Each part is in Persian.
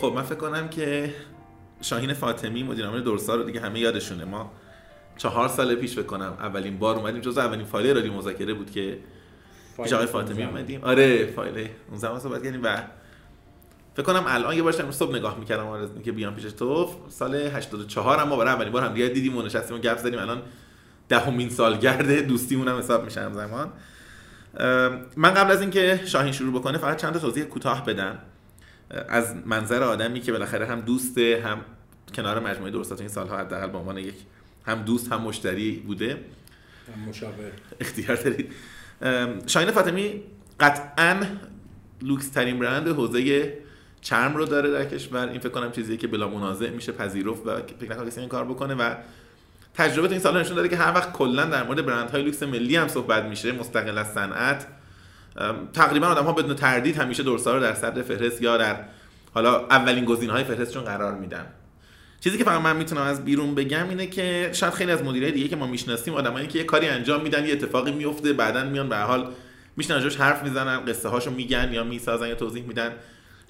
خب من فکر کنم که شاهین فاطمی مدیر عامل دورسا رو دیگه همه یادشونه. ما چهار سال پیش فکر کنم اولین بار اومدیم جز اولین فایل رادیو مذاکره بود که پیش آقای فاطمی اومدیم. آره فایل اون زمان صحبت کردیم و فکر کنم الان یه بارش صبح نگاه می‌کردم آره که بیام پیش تو سال 84 هم ما برای اولین بار هم دیگه دیدیم و نشستیم و گپ زدیم. الان دهمین سالگرد دوستیمون هم حساب میشه زمان من قبل از اینکه شاهین شروع بکنه فقط چند تا توضیح کوتاه بدم. از منظر آدمی که بالاخره هم دوست هم کنار مجموعه درسا تو این سالها حداقل به عنوان یک هم دوست هم مشتری بوده. هم مشاور. اختیار دارید. شاهین فاطمی قطعا لوکس ترین برند حوزه چرم رو داره در کشور. این فکر کنم چیزیه که بلا منازع میشه پذیرفت و فکر نکنم کسی این کار بکنه و تجربه این سال نشون داده که هر وقت کلا در مورد برندهای لوکس ملی هم صحبت میشه مستقل از صنعت. تقریبا آدم ها بدون تردید همیشه دورسا رو در صدر فهرست یا در حالا اولین گزینه های فهرستشون قرار میدن. چیزی که فقط من می‌تونم از بیرون بگم اینه که شاید خیلی از مدیرای دیگه که ما می‌شناسیم آدمایی که یه کاری انجام میدن یه اتفاقی میفته بعدا میان به حال میشنن حرف می‌زنن قصه هاشو میگن یا می‌سازن یا توضیح میدن.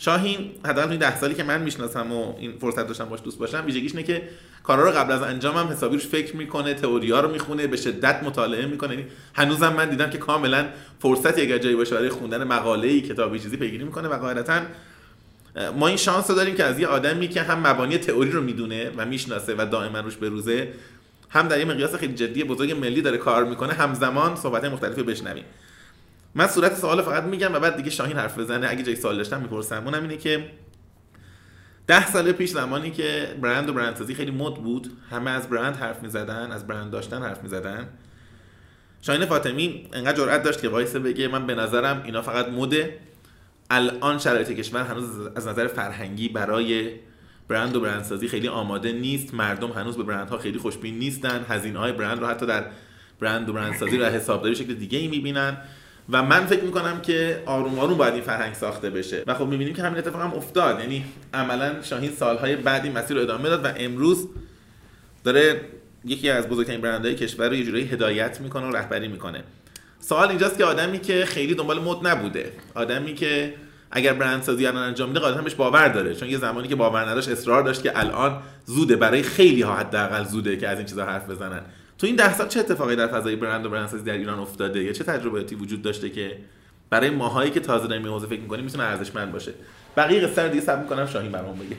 شاهین حداقل توی ده سالی که من می‌شناسم و این فرصت داشتم باش دوست باشم ویژگیش اینه که کارا رو قبل از انجام هم حسابی روش فکر می‌کنه تئوریا رو می‌خونه به شدت مطالعه می‌کنه. یعنی هنوزم من دیدم که کاملا فرصت اگر جایی باشه برای خوندن مقاله ای کتابی چیزی پیگیری می‌کنه و قاعدتا ما این شانس رو داریم که از یه آدمی که هم مبانی تئوری رو می‌دونه و می‌شناسه و دائما روش بروزه هم در یه مقیاس خیلی جدی بزرگ ملی داره کار می‌کنه همزمان صحبت مختلفی بشنویم. من صورت سوال فقط میگم و بعد دیگه شاهین حرف بزنه. اگه جای سوال داشتم می‌پرسم. اونم اینه که ده سال پیش زمانی که برند و برندسازی خیلی مد بود همه از برند حرف می‌زدن از برند داشتن حرف می‌زدن. شاهین فاطمی انقدر جرأت داشت که وایسه بگه من به نظرم اینا فقط مده الان شرایط کشور هنوز از نظر فرهنگی برای برند و برندسازی خیلی آماده نیست. مردم هنوز به برندها خیلی خوشبین نیستن. هزینه های برند رو حتی در برند و برندسازی و حسابداری شکل دیگه ای می‌بینن. و من فکر می‌کنم که آروم آروم باید این فرهنگ ساخته بشه. و خب می‌بینیم که همین اتفاق هم افتاد. یعنی عملا شاهین سالهای بعد این مسیر رو ادامه داد و امروز داره یکی از بزرگترین برندهای کشور رو یه جوری هدایت می‌کنه و رهبری می‌کنه. سوال اینجاست که آدمی که خیلی دنبال مد نبوده آدمی که اگر برندسازی الان انجام میده قاعدتا بهش باور داره. چون یه زمانی که باور نداشت اصرار داشت که الان زوده. برای خیلی ها حداقل زوده که از این چیزا حرف بزنن. تو این ده سال چه اتفاقی در فضای برند و برندسازی در ایران افتاده؟ یا چه تجربیاتی وجود داشته که برای ماهایی که تازه داریم حوزه فکر می‌کنیم می‌تونه ارزشمند باشه؟ بقیه قصه رو دیگه صبر می‌کنم شاهین برام بگه.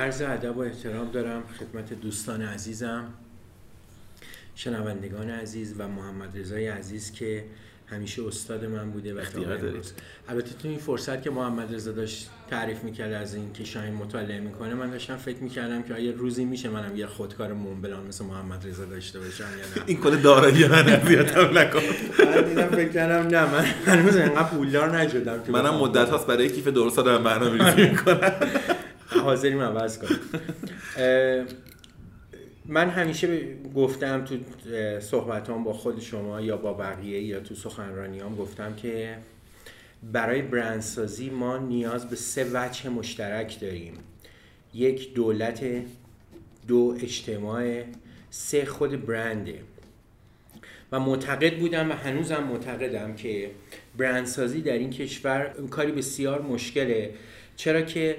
عرض ادب و احترام دارم خدمت دوستان عزیزم شنوندگان عزیز و محمد رضای عزیز که همیشه استاد من بوده و البته تو این فرصت که محمد رضا داشت تعریف می‌کرد از این که شاهین مطالعه می‌کنه من داشتم فکر می‌کردم که آیا روزی میشه منم یه خودکار مونبلان مثل محمد رضا داشته باشم یا نه. این کل دارایی من اذیتم نکن. من دیدم فکر کردم نه من هنوز اینقدر پولدار نشدم منم مدت هاست برای کیف درست دارم برنامه‌ریزی می‌کنم. حاضریم عوض کنم. من همیشه گفتم تو صحبتام با خود شما یا با بقیه یا تو سخنرانیام گفتم که برای برندسازی ما نیاز به سه وجه مشترک داریم. یک دولت دو اجتماع سه خود برنده و معتقد بودم و هنوزم معتقدم که برندسازی در این کشور کاری بسیار مشکله. چرا که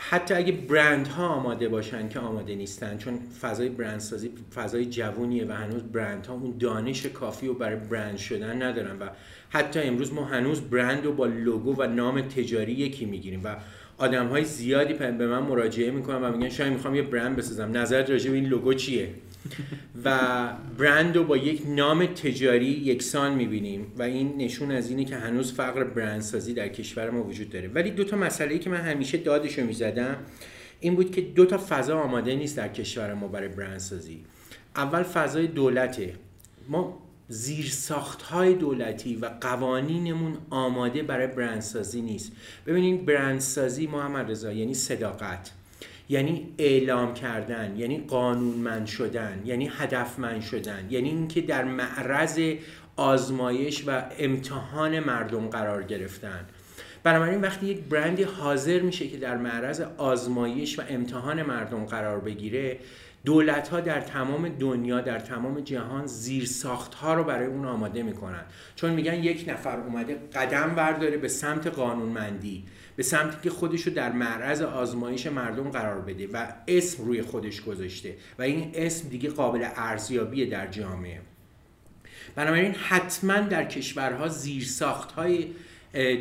حتی اگه برند ها آماده باشن که آماده نیستن چون فضای برندسازی فضای جوونیه و هنوز برند ها اون دانش کافی رو برای برند شدن ندارن و حتی امروز ما هنوز برند رو با لوگو و نام تجاری یکی می‌گیریم و آدم های زیادی به من مراجعه می‌کنن و میگن شاید می‌خوام یه برند بسازم. نظرت راجع به این لوگو چیه؟ و برند رو با یک نام تجاری یکسان می‌بینیم و این نشون از اینه که هنوز فقر برندسازی در کشور ما وجود داره. ولی دو تا مسئله که من همیشه دادشو می‌زدم این بود که دو تا فضا آماده نیست در کشور ما برای برندسازی. اول فضای دولته. ما زیر های دولتی و قوانینمون آماده برای برندسازی نیست. ببینید برندسازی محمد رضا یعنی صداقت. یعنی اعلام کردن یعنی قانونمند شدن یعنی هدفمند شدن یعنی اینکه در معرض آزمایش و امتحان مردم قرار گرفتن. بنابراین وقتی یک برندی حاضر میشه که در معرض آزمایش و امتحان مردم قرار بگیره دولت ها در تمام دنیا در تمام جهان زیر ساخت ها رو برای اون آماده می‌کنن. چون میگن یک نفر اومده قدم برداره به سمت قانونمندی. به سمتی که خودش رو در معرض آزمایش مردم قرار بده و اسم روی خودش گذاشته و این اسم دیگه قابل ارزیابیه در جامعه. بنابراین حتما در کشورها زیرساخت های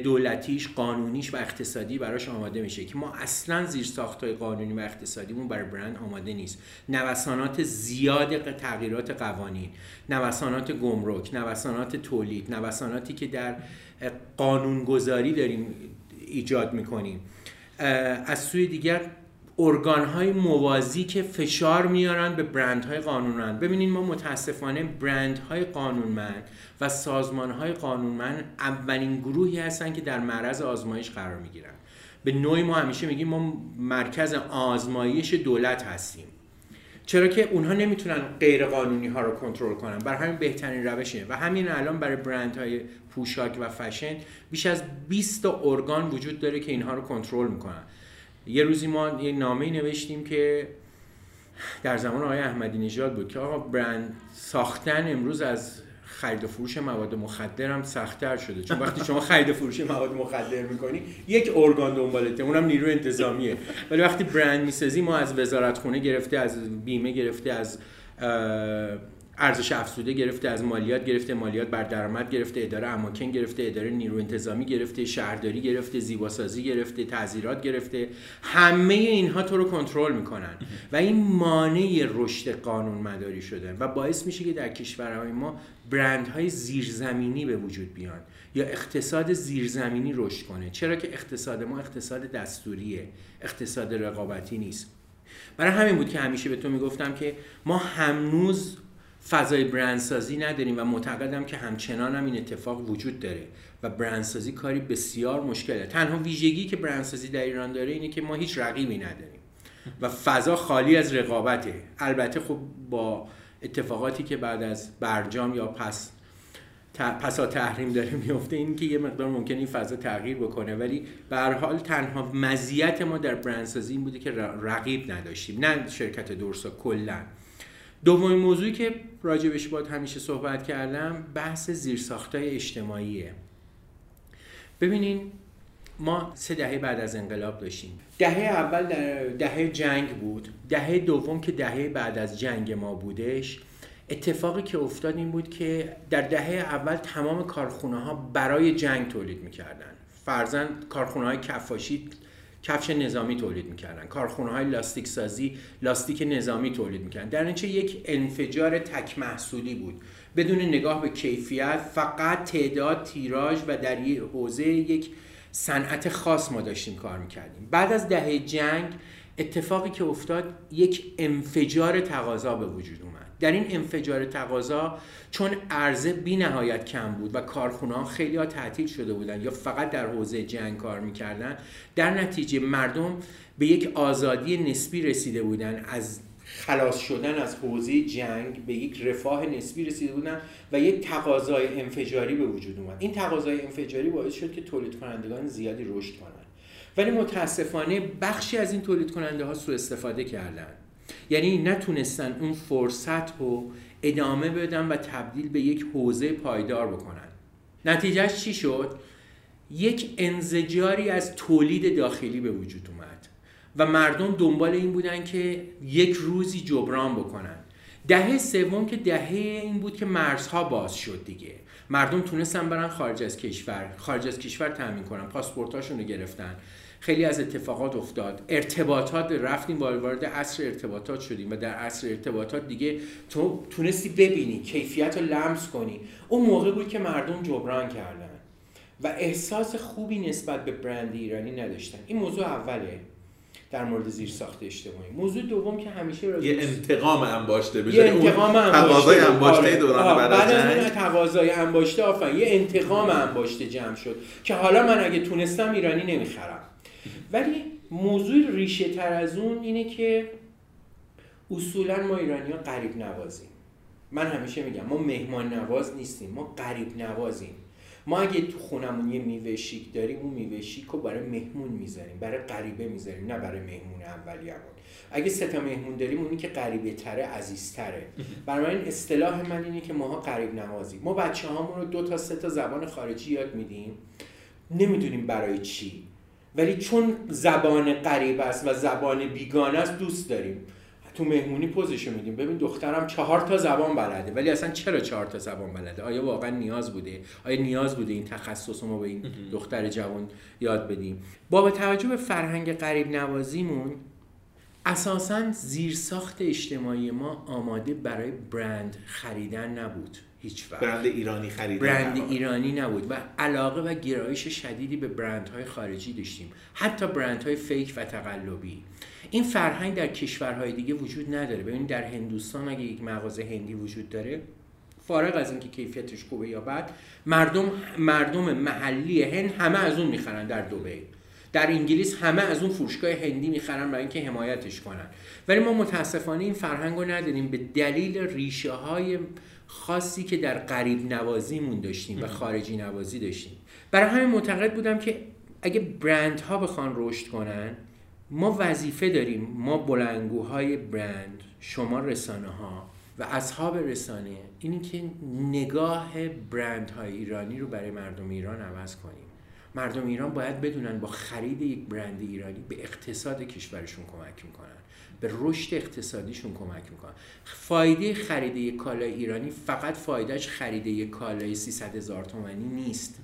دولتیش قانونیش و اقتصادی براش آماده میشه که ما اصلا زیر های قانونی و اقتصادیمون برای برند آماده نیست. نوسانات زیاد تغییرات قوانین نوسانات گمرک نوسانات تولید نوساناتی که در قانونگذاری داریم ایجاد می‌کنیم. از سوی دیگر ارگان های موازی که فشار میارن به برند های قانونمند. ببینید ما متاسفانه برند های قانونمند و سازمان های قانونمند اولین گروهی هستن که در معرض آزمایش قرار می‌گیرن. به نوعی ما همیشه میگیم ما مرکز آزمایش دولت هستیم. چرا که اونها نمی‌تونن غیر قانونی ها رو کنترل کنن. برای همین بهترین روشه و همین الان برای برند های پوشاک و فشن بیش از 20 تا ارگان وجود داره که اینها رو کنترل می‌کنن. یه روزی ما یه نامه نوشتیم که در زمان آقای احمدی نژاد بود که آقا برند ساختن امروز از خرید و فروش مواد مخدر هم سختتر شده. چون وقتی شما خرید و فروش مواد مخدر می‌کنی یک ارگان دنبالته. اونم نیروی انتظامیه. ولی وقتی برند می‌سازی ما از وزارت خونه گرفته از بیمه گرفته از ارزش افزوده گرفته از مالیات گرفته مالیات بر درآمد گرفته اداره اماکن گرفته اداره نیرو انتظامی گرفته شهرداری گرفته زیباسازی گرفته تعذیرات گرفته. همه اینها تو رو کنترل می‌کنن. و این مانع رشد قانون مداری شده و باعث میشه که در کشورهای ما برندهای زیرزمینی به وجود بیان یا اقتصاد زیرزمینی رشد کنه. چرا که اقتصاد ما اقتصاد دستوریه اقتصاد رقابتی نیست. برای همین بود که همیشه به تو می‌گفتم که ما هنوز فضای برندسازی نداریم و معتقدم که همچنان هم این اتفاق وجود داره و برندسازی کاری بسیار مشکله. تنها ویژگی که برندسازی در ایران داره اینه که ما هیچ رقیبی نداریم و فضا خالی از رقابته. البته خب با اتفاقاتی که بعد از برجام یا پس پسا تحریم داره میفته این که یه مقدار ممکن این فضا تغییر بکنه. ولی به حال تنها مزیت ما در برندسازی این بوده که رقیب نداشتیم. نه شرکت دورسا کلا. دومین موضوعی که راجبش باید همیشه صحبت کردم بحث زیرساختای اجتماعیه. ببینین ما سه دهه بعد از انقلاب داشتیم. دهه اول دهه جنگ بود. دهه دوم که دهه بعد از جنگ ما بودش اتفاقی که افتاد این بود که در دهه اول تمام کارخونه ها برای جنگ تولید می‌کردن. فرزن کارخونه های کفاشی کفش نظامی تولید می‌کردن. کارخونه های لاستیک سازی لاستیک نظامی تولید می‌کردن. در اینچه یک انفجار تک محصولی بود. بدون نگاه به کیفیت فقط تعداد تیراژ و در یه حوزه یک صنعت خاص ما داشتیم کار می‌کردیم. بعد از دهه جنگ اتفاقی که افتاد یک انفجار تقاضا به وجود اومد. در این انفجار تقاضا چون عرضه بی نهایت کم بود و کارخونه ها خیلی تعطیل شده بودن یا فقط در حوزه جنگ کار می‌کردن در نتیجه مردم به یک آزادی نسبی رسیده بودن. از خلاص شدن از حوزه جنگ به یک رفاه نسبی رسیده بودن و یک تقاضای انفجاری به وجود اومد. این تقاضای انفجاری باعث شد که تولید کنندگان زیادی رشد کنند. ولی متاسفانه بخشی از این تولید کننده ها سوء استفاده کردند. یعنی نتونستن اون فرصت رو ادامه بدن و تبدیل به یک حوزه پایدار بکنن. نتیجهش چی شد؟ یک انزجاری از تولید داخلی به وجود اومد و مردم دنبال این بودن که یک روزی جبران بکنن. دهه سوم که دهه این بود که مرزها باز شد دیگه. مردم تونستن برن خارج از کشور. خارج از کشور تامین کنن. پاسپورتاشون رو گرفتن. خیلی از اتفاقات افتاد. ارتباطات رفتیم وارد عصر ارتباطات شدیم و در عصر ارتباطات دیگه تو تونستی ببینی کیفیت رو لمس کنی. اون موقع بود که مردم جبران کردن و احساس خوبی نسبت به برند ایرانی نداشتن. این موضوع اوله در مورد زیر ساخت اجتماعی. موضوع دوم که همیشه یه انتقام انباشته بشه یه انتقام انباشته. تقاضای انباشته دوران بعد از جنگ تقاضای انباشته آفرین. یه انتقام انباشته جمع شد که حالا من اگه تونستم ایرانی نمی‌خرم. ولی موضوع ریشه تر از اون اینه که اصولا ما ایرانی ها قریب نوازیم. من همیشه میگم ما مهمان نواز نیستیم ما قریب نوازیم. ما اگه تو خونمون یه میوه شیک داریم اون میوه شیک رو برای مهمون می‌ذاریم برای غریبه می‌ذاریم نه برای مهمون اولیه‌مون اگه سه تا مهمون داریم اونی که غریبه تره عزیزتره. برای این اصطلاح من اینه که ماها قریب نوازیم. ما بچه هامون رو دو تا سه تا زبان خارجی یاد میدیم. نمی‌دونیم برای چی. ولی چون زبان غریب است و زبان بیگانه است دوست داریم. تو مهمونی پوزشو میدیم. ببین دخترم چهار تا زبان بلده. ولی اصلا چرا چهار تا زبان بلده؟ آیا واقعا نیاز بوده؟ آیا نیاز بوده این تخصص ما به این دختر جوان یاد بدیم؟ با توجه به فرهنگ غریب نوازیمون اساسا زیرساخت اجتماعی ما آماده برای برند خریدن نبود هیچ وقت. برند ایرانی خریدن برند ایرانی نبود و علاقه و گرایش شدیدی به برندهای خارجی داشتیم. حتی برندهای فیک و تقلبی. این فرهنگ در کشورهای دیگه وجود نداره. ببینید در هندوستان اگه یک مغازه هندی وجود داره فارغ از اینکه کیفیتش خوبه یا بد مردم مردم محلی هند همه از اون می‌خرن در دبی. در انگلیس همه از اون فروشگاه هندی می‌خرن برای اینکه حمایتش کنن. ولی ما متاسفانه این فرهنگ رو نداریم. به دلیل ریشه های خاصی که در قریب نوازیمون داشتیم و خارجی نوازی داشتیم. برای همین معتقد بودم که اگه برند ها بخوان رشد کنن ما وظیفه داریم. ما بلنگوهای برند شما رسانه ها و اصحاب رسانه اینی که نگاه برند های ایرانی رو برای مردم ایران عوض کنیم. مردم ایران باید بدونن با خرید یک برند ایرانی به اقتصاد کشورشون کمک می‌کنن. به رشد اقتصادیشون کمک می‌کنن. فایده خرید یک کالای ایرانی فقط فایدهش خرید یک کالای 300 هزار تومانی نیست.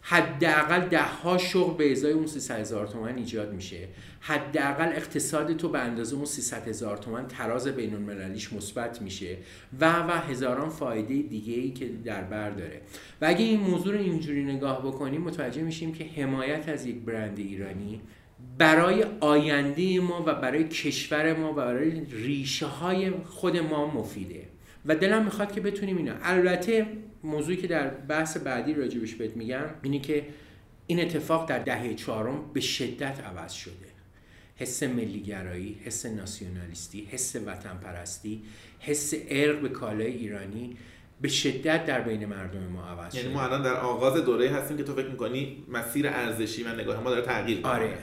حداقل ده ها شغل به ازای اون 300 هزار تومن ایجاد میشه. حداقل اقتصاد تو به اندازه اون 300 هزار تومن تراز بین المللیش مثبت میشه و و هزاران فایده دیگه ای که در بر داره. و اگه این موضوع رو اینجوری نگاه بکنیم متوجه میشیم که حمایت از یک برند ایرانی برای آینده ما و برای کشور ما و برای ریشه های خود ما مفیده. و دلم می‌خواد که بتونیم اینا. البته موضوعی که در بحث بعدی راجبش بهت میگم اینه که این اتفاق در دهه چهارم به شدت عوض شده. حس ملیگرایی، حس ناسیونالیستی، حس وطن پرستی، حس ارق به کالای ایرانی به شدت در بین مردم ما عوض یعنی شده. ما الان در آغاز دوره هستیم که تو فکر می‌کنی مسیر ارزشی و نگاه ما داره تغییر می‌کنه. آره.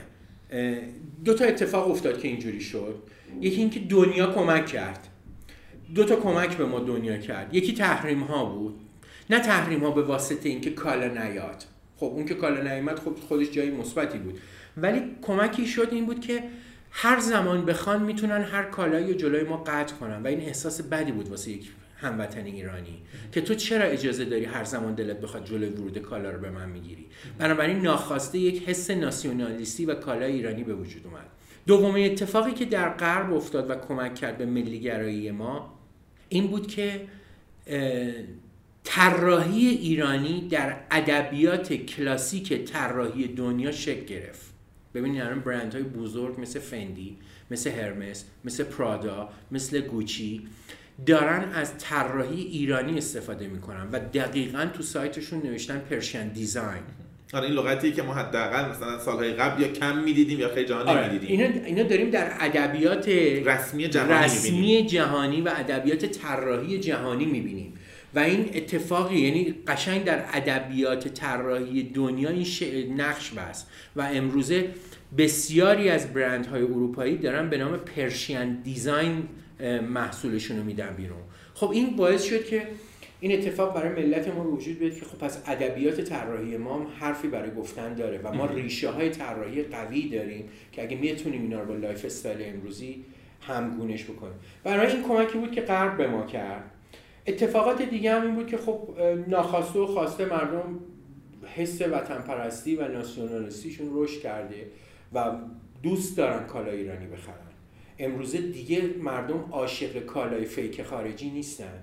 دو تا اتفاق افتاد که اینجوری شد. یکی اینکه دنیا کمک کرد. دو تا کمک به ما دنیا کرد. یکی تحریم ها بود. نه تحریم ها به واسطه اینکه کالا نیاد. خب اون که کالا نیامد خب خودش جای مثبتی بود. ولی کمکی شد این بود که هر زمان بخوان می‌تونن هر کالایی رو جلوی ما قطع کنن. و این احساس بدی بود واسه یک هموطن ایرانی که تو چرا اجازه داری هر زمان دلت بخواد جلوی ورود کالا رو به من می‌گیری؟ بنابراین ناخواسته یک حس ناسیونالیستی و کالای ایرانی به وجود اومد. دومین اتفاقی که در غرب افتاد و کمک کرد به ملیگرایی ما این بود که طراحی ایرانی در ادبیات کلاسیک طراحی دنیا شکل گرفت. ببینید الان برندهای بزرگ مثل فندی مثل هرمس مثل پرادا مثل گوچی دارن از طراحی ایرانی استفاده می‌کنن و دقیقا تو سایتشون نوشتن پرشن دیزاین. آره این لغتی که ما حداقل مثلا سالهای قبل یا کم می‌دیدیم یا خیلی جهان نمی‌دیدیم اینا اینا داریم در ادبیات رسمی جهانی رسمی می‌بینیم. جهانی و ادبیات طراحی جهانی می‌بینیم. و این اتفاقی یعنی قشنگ در ادبیات طراحی دنیا این نقش بست و امروزه بسیاری از برندهای اروپایی دارن به نام پرشین دیزاین محصولشون رو میدن بیرون. خب این باعث شد که این اتفاق برای ملت ما وجود بیاد که خب پس ادبیات طراحی ما هم حرفی برای گفتن داره و ما ریشه های طراحی قوی داریم که اگه می‌تونیم اینا رو با lifestyle امروزی همگونش بکنیم. برای این کمکی بود که غرب به ما کرد. اتفاقات دیگه هم این بود که خب ناخواسته و خواسته مردم حس وطن پرستی و ناسیونالیستیشون رشد کرده و دوست دارن کالای ایرانی بخرن. امروزه دیگه مردم عاشق کالای fake خارجی نیستن.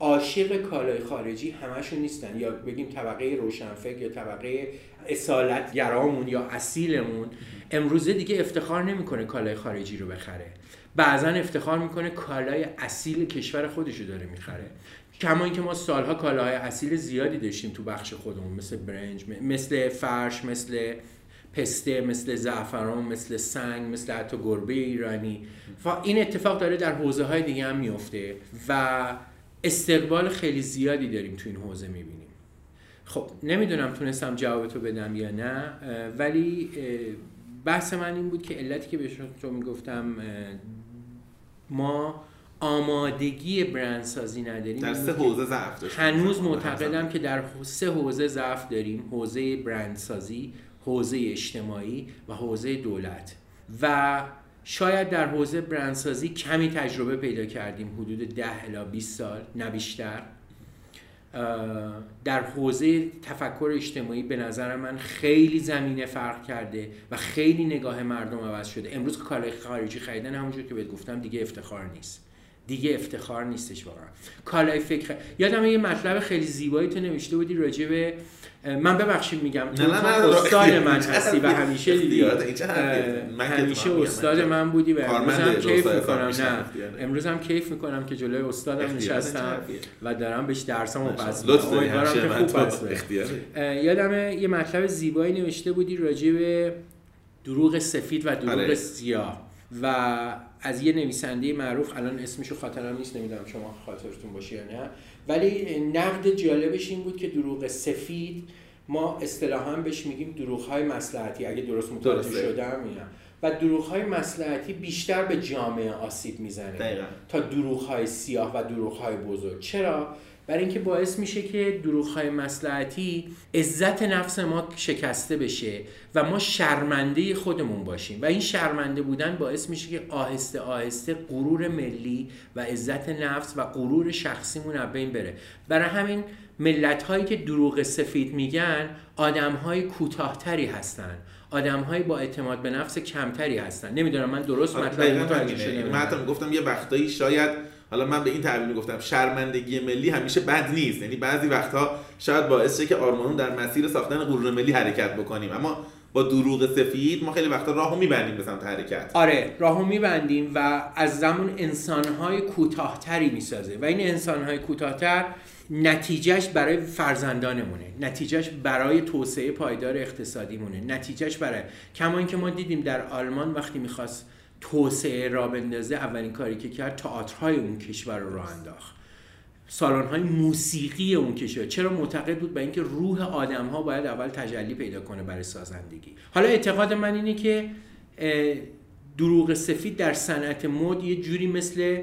عاشق کالای خارجی همشون نیستن. یا بگیم طبقه روشنفکر یا طبقه اصالت گرامون یا اصیلمون امروزه دیگه افتخار نمی‌کنه کالای خارجی رو بخره. بعضا افتخار می‌کنه کالای اصیل کشور خودش رو داره می‌خره. کما اینکه ما سالها کالاهای اصیل زیادی داشتیم تو بخش خودمون مثل برنج مثل فرش مثل پسته مثل زعفران مثل سنگ مثل حتی گربه ایرانی. و این اتفاق داره در حوزه های دیگه هم میفته و استقبال خیلی زیادی داریم تو این حوزه می‌بینیم. خب نمی‌دونم تونستم جواب تو بدم یا نه ولی بحث من این بود که علتی که به تو می‌گفتم ما آمادگی برندسازی نداریم. در سه حوزه ضعف داشتیم. هنوز. معتقدم که در سه حوزه ضعف داریم. حوزه برندسازی حوزه اجتماعی و حوزه دولت. و شاید در حوزه برندسازی کمی تجربه پیدا کردیم حدود 10 الی 20 سال نه بیشتر. در حوزه تفکر اجتماعی به نظر من خیلی زمینه فرق کرده و خیلی نگاه مردم عوض شده. امروز کالای خارجی خریدن همونجور که بهت گفتم دیگه افتخار نیست. دیگه افتخار نیستش واقعا. کالای فکر. یادم یه مطلب خیلی زیبایی تو نوشته بودی راجع به من ببخشید میگم تو استاد من هستی و همیشه دیدی. همیشه استاد من بودی و امروز هم کیف می‌کنم. نه. امروز هم کیف می‌کنم که جلوی استادم نشستم و دارم بهش درسامو پس امیدوارم که خوب یادم یه مطلب زیبایی نوشته بودی راجع به دروغ سفید و دروغ آره. سیاه و از یه نویسنده معروف الان اسمشو خاطرم نیست نمی‌دونم شما خاطرتون باشه یا نه. ولی نقد جالبش این بود که دروغ سفید ما اصطلاحا بهش میگیم دروغ های مسلحتی اگه درست متوجه شدم اینا و دروغ های مسلحتی بیشتر به جامعه آسیب می‌زنه. تا دروغ های سیاه و دروغ های بزرگ. چرا؟ برای اینکه باعث میشه که های مسلحتی عزت نفس ما شکسته بشه و ما شرمنده خودمون باشیم. و این شرمنده بودن باعث میشه که آهسته آهسته غرور ملی و عزت نفس و غرور شخصیمون از بین بره. برای همین ملت هایی که دروغ سفید میگن آدم های کوتاهتری هستن. آدم های با اعتماد به نفس کمتری هستن. نمی‌دونم من درست آره، مطلب متوجه شدم. گفتم یه وقتایی شاید حالا من به این تعبیر گفتم شرمندگی ملی همیشه بد نیست. یعنی بعضی وقتها شاید باعث شه که آرمانون در مسیر ساختن غرور ملی حرکت بکنیم. اما با دروغ سفید ما خیلی وقتا راهو میبندیم به سمت حرکت. آره راهو میبندیم و از زمان انسانهای کوتاهتری می‌سازه و این انسانهای کوتاهتر نتیجهش برای فرزندانمونه. نتیجهش برای توسعه پایدار اقتصادیمونه. نتیجهش برای کما اینکه ما دیدیم در آلمان وقتی می‌خواست توسعه را بندازه اولین کاری که کرد تئاترهای اون کشور رو راه انداخت. سالن های موسیقی اون کشور. چرا معتقد بود؟ به اینکه روح آدم ها باید اول تجلی پیدا کنه برای سازندگی. حالا اعتقاد من اینه که دروغ سفید در صنعت مد یه جوری مثل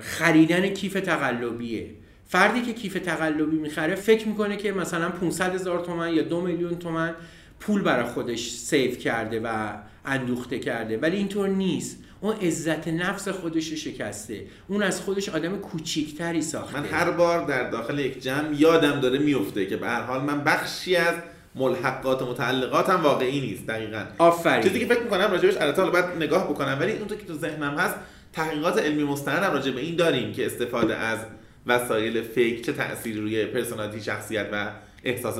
خریدن کیف تقلبیه. فردی که کیف تقلبی می‌خره فکر می‌کنه که مثلا 500 هزار تومن یا دو میلیون تومن پول برای خودش سیف کرده و اندوخته کرده ولی اینطور نیست. اون عزت نفس خودش شکسته. اون از خودش آدم کوچیکتری ساخته. من هر بار در داخل یک جمع یادم داره میفته که به هر حال من بخشی از ملحقات و متعلقاتم واقعی نیست دقیقا. آفرین. چیزی که فکر می‌کنم راجبش البته بعد نگاه بکنم ولی اون که تو ذهنم هست تحقیقات علمی مستندم راجع به این داریم که استفاده از وسایل فیک چه تأثیری روی پرسونالیتی شخصیت و احساس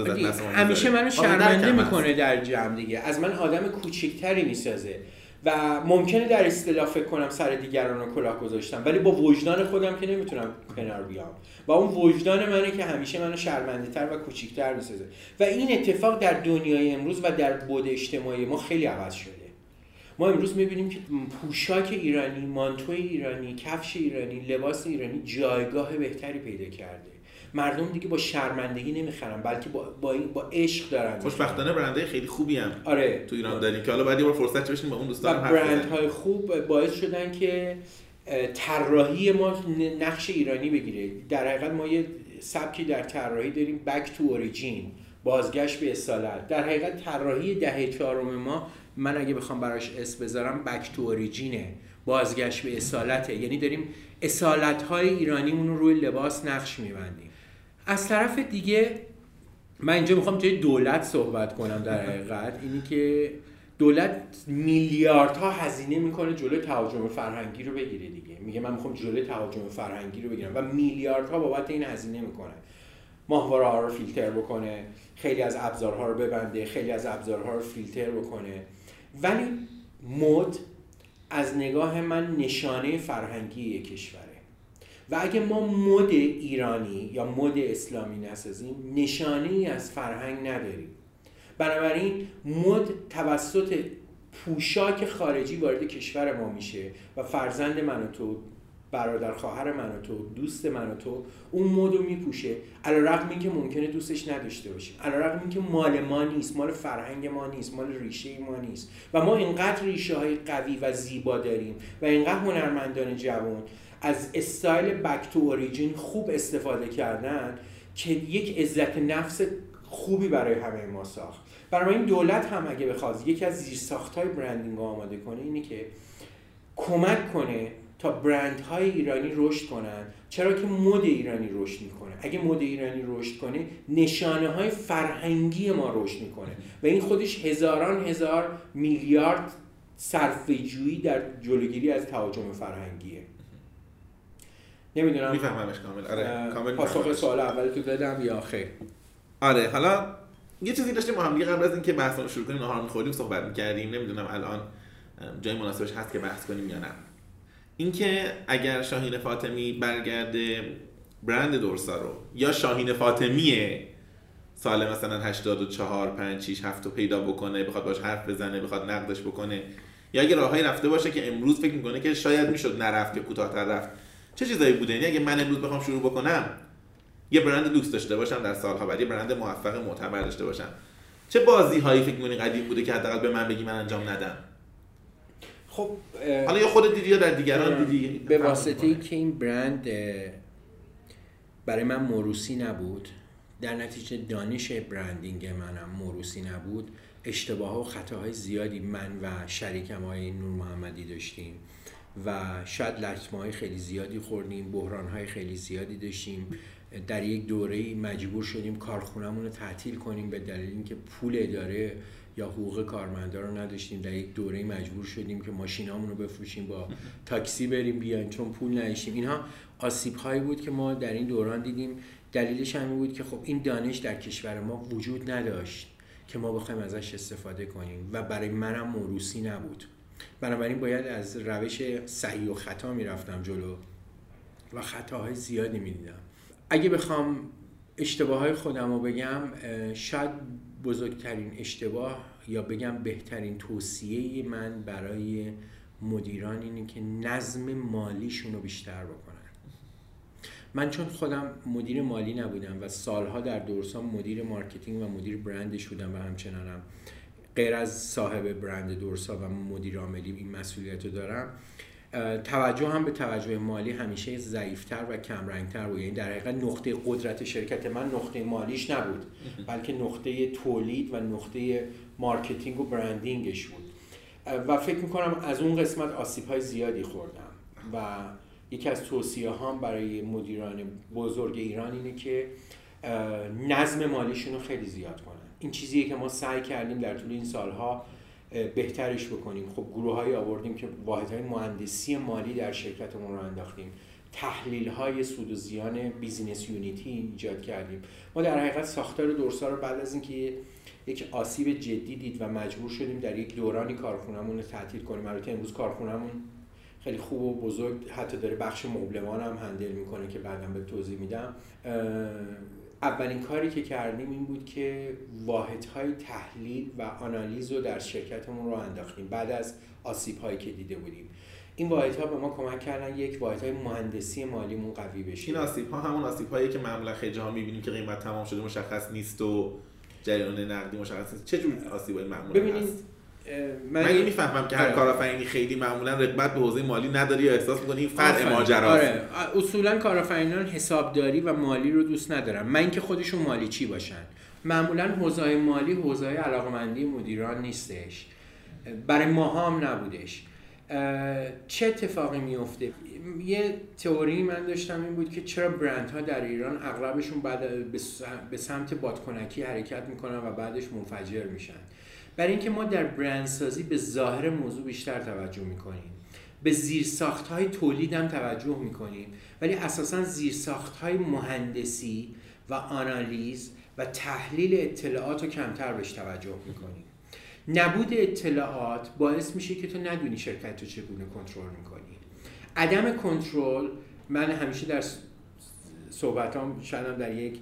همیشه منو شرمنده می‌کنه در جمع دیگه. از من آدم کوچیکتری می‌سازه و ممکنه در اصطلاح فکر کنم سر دیگران رو کلاه گذاشتم ولی با وجدان خودم که نمی‌تونم کنار بیام. و اون وجدان منه که همیشه منو شرمنده تر و کوچیکتر می‌سازه. و این اتفاق در دنیای امروز و در بود اجتماعی ما خیلی عوض شده. ما امروز می‌بینیم که پوشاک ایرانی مانتو ایرانی کفش ایرانی لباس ایرانی جایگاه بهتری پیدا کرده. مردم دیگه با شرمندگی نمی‌خرن بلکه با با, با عشق دارن. خوشبختانه برنده خیلی خوبی هم آره. تو ایران داریم که حالا بعد یه بار فرصت بشیم با اون دوستان برندهای خوب باعث شدن که طراحی ما نقش ایرانی بگیره. در حقیقت ما یه سبکی در طراحی داریم بک تو اوریجین بازگشت به اصالت. در حقیقت طراحی دهه چهارم ما من اگه بخوام براش اسم بذارم بک تو اوریجینه بازگشت به اصالته. یعنی داریم اصالت های ایرانیمون رو روی لباس نقش میبندیم. از طرف دیگه من اینجا می‌خوام توی دولت صحبت کنم در حقیقت. اینی که دولت میلیاردها هزینه می‌کنه جلوی تهاجم فرهنگی رو بگیره دیگه. میگه من می‌خوام جلوی تهاجم فرهنگی رو بگیرم و میلیاردها بابت این هزینه می‌کنه. ماهواره ها رو فیلتر بکنه خیلی از ابزارها رو ببنده خیلی از ابزارها رو فیلتر بکنه. ولی مد از نگاه من نشانه فرهنگی کشوره و اگه ما مد ایرانی یا مد اسلامی نسازیم نشانه ای از فرهنگ نداریم. بنابراین مد توسط پوشاک خارجی وارد کشور ما میشه و فرزند من و تو برادر خواهر من و تو دوست من و تو اون مد رو میپوشه. علا رقم این که ممکنه دوستش نداشته باشیم. علا رقم این که مال ما نیست مال فرهنگ ما نیست مال ریشه ما نیست. و ما اینقدر ریشه های قوی و زیبا داریم و اینقدر هنرمندان جوان از استایل بک تو اوریجین خوب استفاده کردن که یک عزت نفس خوبی برای همه ما ساخت. برای این دولت هم اگه بخواد یکی از های برندینگ رو آماده کنه اینه که کمک کنه تا برندهای ایرانی رشد کنن. چرا که مد ایرانی رشد می‌کنه. اگه مد ایرانی رشد کنه نشانه های فرهنگی ما رشد می‌کنه. و این خودش هزاران هزار میلیارد صرفه‌جویی در جلوگیری از تهاجم فرهنگیه. نمی‌دونم. میفهممش کامل. آره کامل پاسخ سوال اول تو دادم یا خیر آره حالا یه چیزی داشتیم ما هم قبل از اینکه بحث رو شروع کنیم نهار می‌خوردیم صحبت می‌کردیم. نمی‌دونم الان جای مناسبش هست که بحث کنیم یا نه. اینکه اگر شاهین فاطمی برگرده برند دورسا رو یا شاهین فاطمی سال مثلا 84 5 6 7 پیدا بکنه بخواد باش حرف بزنه بخواد نقدش بکنه یا اگه راههایی رفته باشه که امروز فکر می‌کنه که شاید می‌شد نرفت یا کوتاه‌تر رفت. چه چیزایی بوده؟ یعنی اگه من امروز بخوام شروع بکنم یه برند لوکس داشته باشم در سالها بعد یه برند موفق معتبر داشته باشم. چه بازی هایی فکر می‌کنی قدیم بوده که حداقل به من بگی من انجام ندم؟ خب حالا یا خودت دیدی یا در دیگران دیدی؟ به واسطه ای که این برند برای من موروسی نبود در نتیجه دانش برندینگ منم موروسی نبود اشتباه و خطاهای زیادی من و شریکم های نور محمدی داشتیم. و شاید لطمه خیلی زیادی خوردیم بحران های خیلی زیادی داشتیم. در یک دوره مجبور شدیم کارخونهمون رو تعطیل کنیم به دلیل اینکه پول اداره یا حقوق کارمندا رو نداشتیم. در یک دوره مجبور شدیم که ماشینامون رو بفروشیم با تاکسی بریم بیایم چون پول نداشتیم. اینها آسیب هایی بود که ما در این دوران دیدیم. دلیلش همین بود که خب این دانش در کشور ما وجود نداشت که ما بخوایم ازش استفاده کنیم و برای منم موروسی نبود. بنابراین باید از روش صحیح و خطا می‌رفتم جلو و خطاهای زیادی می‌دیدم. اگه بخوام اشتباه های خودم رو بگم شاید بزرگترین اشتباه یا بگم بهترین توصیه من برای مدیران اینه که نظم مالیشون رو بیشتر بکنن. من چون خودم مدیر مالی نبودم و سالها در دورسا مدیر marketing و مدیر برندش بودم و همچنانم غیر از صاحب برند دورسا و مدیر عاملی این مسئولیت رو دارم توجه هم به توجه مالی همیشه ضعیفتر و کمرنگتر بود. یعنی در حقیقت نقطه قدرت شرکت من نقطه مالیش نبود بلکه نقطه تولید و نقطه marketing و branding ش بود. و فکر می‌کنم از اون قسمت آسیب های زیادی خوردم و یکی از توصیه هم برای مدیران بزرگ ایران اینه که نظم مالیشون رو خیلی زیاد کنن. این چیزیه که ما سعی کردیم در طول این سالها بهترش بکنیم. خب گروه های آوردیم که واحد های مهندسی مالی در شرکتمون رو انداختیم. تحلیل های سود و زیان business unit ی ایجاد کردیم. ما در حقیقت ساختار دورسا رو بعد از اینکه یک آسیب جدی دید و مجبور شدیم در یک دورانی کارخونهمون رو تعطیل کنیم. البته امروز کارخونهمون خیلی خوب و بزرگ حتی داره بخش مبلمان هم handle می‌کنه که بعدا به توضیح میدم. اولین کاری که کردیم این بود که واحدهای تحلیل و آنالیز رو در شرکتمون رو انداختیم بعد از آسیب هایی که دیده بودیم. این واحد ها به ما کمک کردن یک واحد های مهندسی مالیمون قوی بشه. این آسیب ها همون آسیب هایی که معمولا خیلی جاها می‌بینیم که قیمت تمام شده مشخص نیست و جریان نقدی مشخص نیست. چه جور آسیب های معمولا ببینید من, من می‌فهمم که هر آره. کارآفرینی خیلی معمولا رغبت به حوزه مالی نداری یا احساس می‌کنی این فرع ماجرا آره. اصولا کارآفرینان حسابداری و مالی رو دوست ندارن. من اینکه خودشون مالی چی باشن؟ معمولا حوزه مالی حوزه علاقمندی مدیران نیستش. برای ما هم نبودش. چه اتفاقی میفته یه تئوری من داشتم این بود که چرا برندها در ایران اغلبشون بعد به سمت بادکنکی حرکت می‌کنن و بعدش منفجر میشن. برای اینکه ما در برندسازی به ظاهر موضوع بیشتر توجه می‌کنیم. به زیرساخت های تولید هم توجه می‌کنیم. ولی اساسا زیرساخت های مهندسی و آنالیز و تحلیل اطلاعات رو کمتر بهش توجه می‌کنیم. نبود اطلاعات باعث میشه که تو ندونی شرکت رو چگونه کنترل می‌کنی. عدم کنترل من همیشه در صحبتام شاید در یک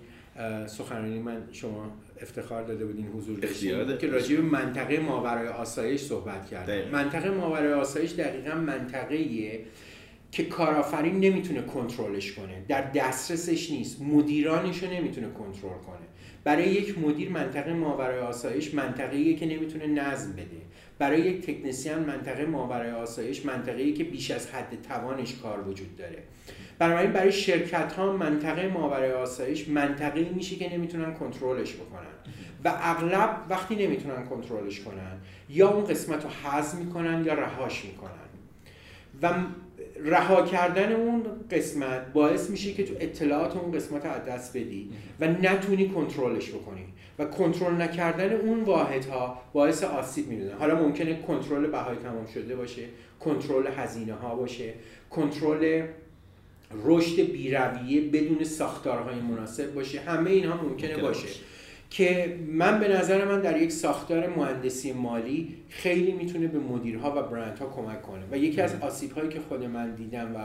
سخنرانی من شما افتخار داده بودین حضور داشتین که راجع به منطقه ماورای آسایش صحبت کرد منطقه ماورای آسایش دقیقا منطقه ایه که کارآفرین نمی‌تونه کنترلش کنه. در دسترسش نیست. مدیرانش رو نمی‌تونه کنترل کنه. برای یک مدیر منطقه ماورای آسایش منطقه که نمی‌تونه نظم بده. برای یک تکنسیان منطقه ماورای آسایش منطقه ای که بیش از حد توانش کار وجود داره. بنابراین برای شرکت ها منطقه ماورای آسایش منطقه میشه که نمی‌تونن کنترلش بکنن و اغلب وقتی نمی‌تونن کنترلش کنن یا اون قسمت رو حذف می‌کنن یا رهاش می‌کنن. و رها کردن اون قسمت باعث میشه که تو اطلاعات اون قسمت از دست بدی و نتونی کنترلش بکنی و کنترل نکردن اون واحدها باعث آسیب می‌دونه حالا ممکنه کنترل بهای تمام شده باشه کنترل هزینه ها باشه کنترل رشد بیرویه بدون ساختارهای مناسب باشه. همه اینها ممکنه باشه. که من به نظر من در یک ساختار مهندسی مالی خیلی می‌تونه به مدیرها و برندها کمک کنه. و یکی از آسیب هایی که خود من دیدم و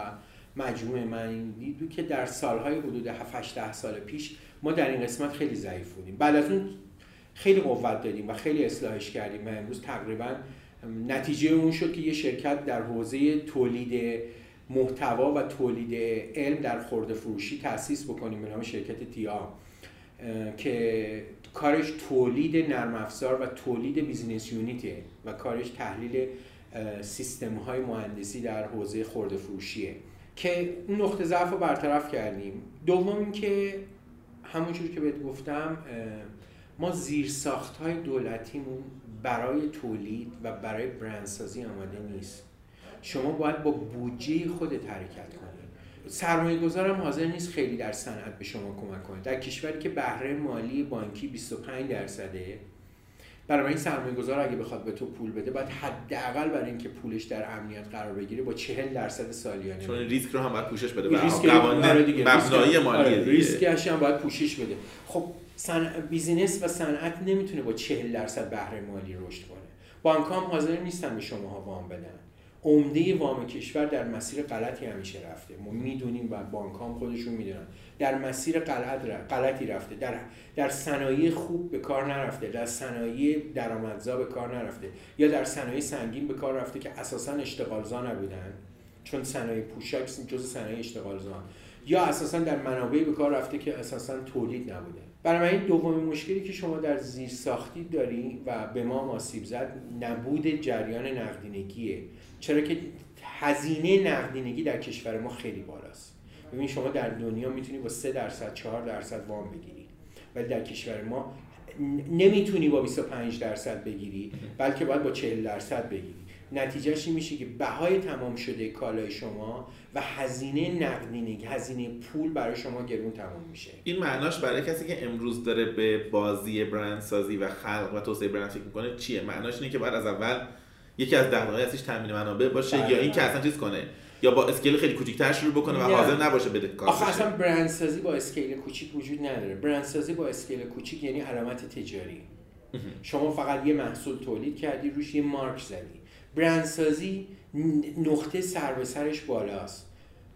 مجموعه من دیدو که در سالهای حدود 7 ده سال پیش ما در این قسمت خیلی ضعیف بودیم. بعد از اون خیلی قوت دادیم و خیلی اصلاحش کردیم و امروز تقریبا نتیجه اون شد که یه شرکت در حوزه تولید محتوا و تولید علم در خورده فروشی تأسیس بکنیم به نام شرکت تیا که کارش تولید نرم افزار و تولید بیزینس یونیته و کارش تحلیل سیستم های مهندسی در حوزه خورده فروشیه که اون نقطه ضعف رو برطرف کردیم. دوم اینکه همونجور که بهت گفتم ما زیرساخت های دولتیمون برای تولید و برای برندسازی آماده نیست. شما باید با بودجه خودت حرکت کنید سرمایه گذارم حاضر نیست خیلی در صنعت به شما کمک کنه. در کشوری که بهره مالی بانکی 25 درصده برای این سرمایه گذار اگه بخواد به تو پول بده باید حداقل برای اینکه پولش در امنیت قرار بگیره با 40 درصد سالیانه. چون ریسک رو هم باید پوشش بده ریسک مبنایی مالی ریسکش هم باید پوشش بده. خب سن... business و صنعت نمی‌تونه با 40 درصد بهره مالی رشد کنه. بانک هم حاضر نیستن به شما وام بدن. عمده وام کشور در مسیر غلطی همیشه رفته. ما می‌دونیم و بانک هم خودشون می‌دونن. در مسیر غلط غلطی رفته. در در صنایع خوب به کار نرفته. در صنایع درآمدزا به کار نرفته. یا در صنایع سنگین به کار رفته که اساسا اشتغالزا نبودن. چون صنایع پوشاک جز صنایع اشتغالزا. یا اساسا در منابعی به کار رفته که اساسا تولید نبوده. برای این دومین مشکلی که شما در زیر ساختی داری و به ما آسیب زد نبود جریان نقدینگیه. چرا که هزینه نقدینگی در کشور ما خیلی بالاست. ببین شما در دنیا می‌تونی با 3 درصد 4 درصد وام بگیری. ولی در کشور ما نمی‌تونی با 25 درصد بگیری بلکه باید با 40 درصد بگیری. نتیجهش این میشه که بهای تمام شده کالای شما و هزینه نقدینگی هزینه پول برای شما گرون تمام میشه. این معناش برای کسی که امروز داره به بازی برندسازی و خلق و توسعه برند فکر می‌کنه چیه؟ معناش اینه که بعد از اول یکی از دغدغه‌های اصلیش تامین منابع باشه یا این که اصلا چیز کنه یا با scale خیلی کوچیک‌تر شروع بکنه و حاضر نباشه بده کار آخه اصلا برندسازی با scale کوچیک وجود نداره. برندسازی با scale کوچیک یعنی علامت تجاری. شما فقط یه محصول تولید کردی روش یه مارک زدی. برندسازی نقطه سر به سرش بالاست.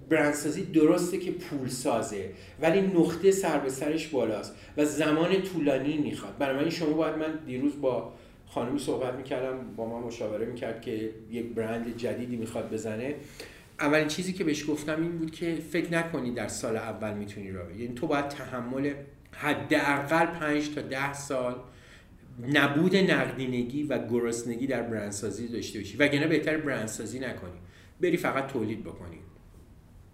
برندسازی درسته که پول سازه ولی نقطه سر به سرش بالاست و زمان طولانی می‌خواد. برای شما باید من دیروز با خانمی صحبت می‌کردم با ما مشاوره می‌کرد که یک برند جدیدی می‌خواد بزنه. اولین چیزی که بهش گفتم این بود که فکر نکنی در سال اول می‌تونی را یعنی تو باید تحمل حداقل 5 تا ده سال نبود نقدینگی و گرسنگی در برندسازی داشته باشی. وگرنه بهتر برندسازی نکنی. بری فقط تولید بکنی.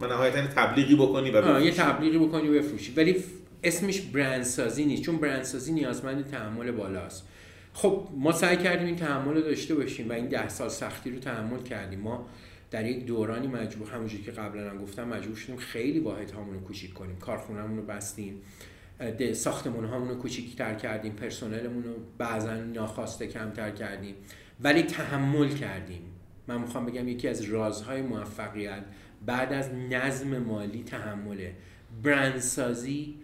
و نهایتا تبلیغی بکنی و یه تبلیغی بکنی و بفروشی. ولی اسمش برندسازی نیست چون برندسازی نیازمند تحمل بالاست. خب ما سعی کردیم این تحمل رو داشته باشیم و این ده سال سختی رو تحمل کردیم. ما در یک دورانی مجبور همونجوری که قبلا هم گفتم مجبور شدیم خیلی واحد هامون رو کوچیک کنیم. کارخونهمون رو بستیم ساختمون هامون رو کوچیکتر کردیم پرسنلمون رو بعضا ناخواسته کمتر کردیم. ولی تحمل کردیم. من می‌خوام بگم یکی از رازهای موفقیت بعد از نظم مالی تحمله. برندسازی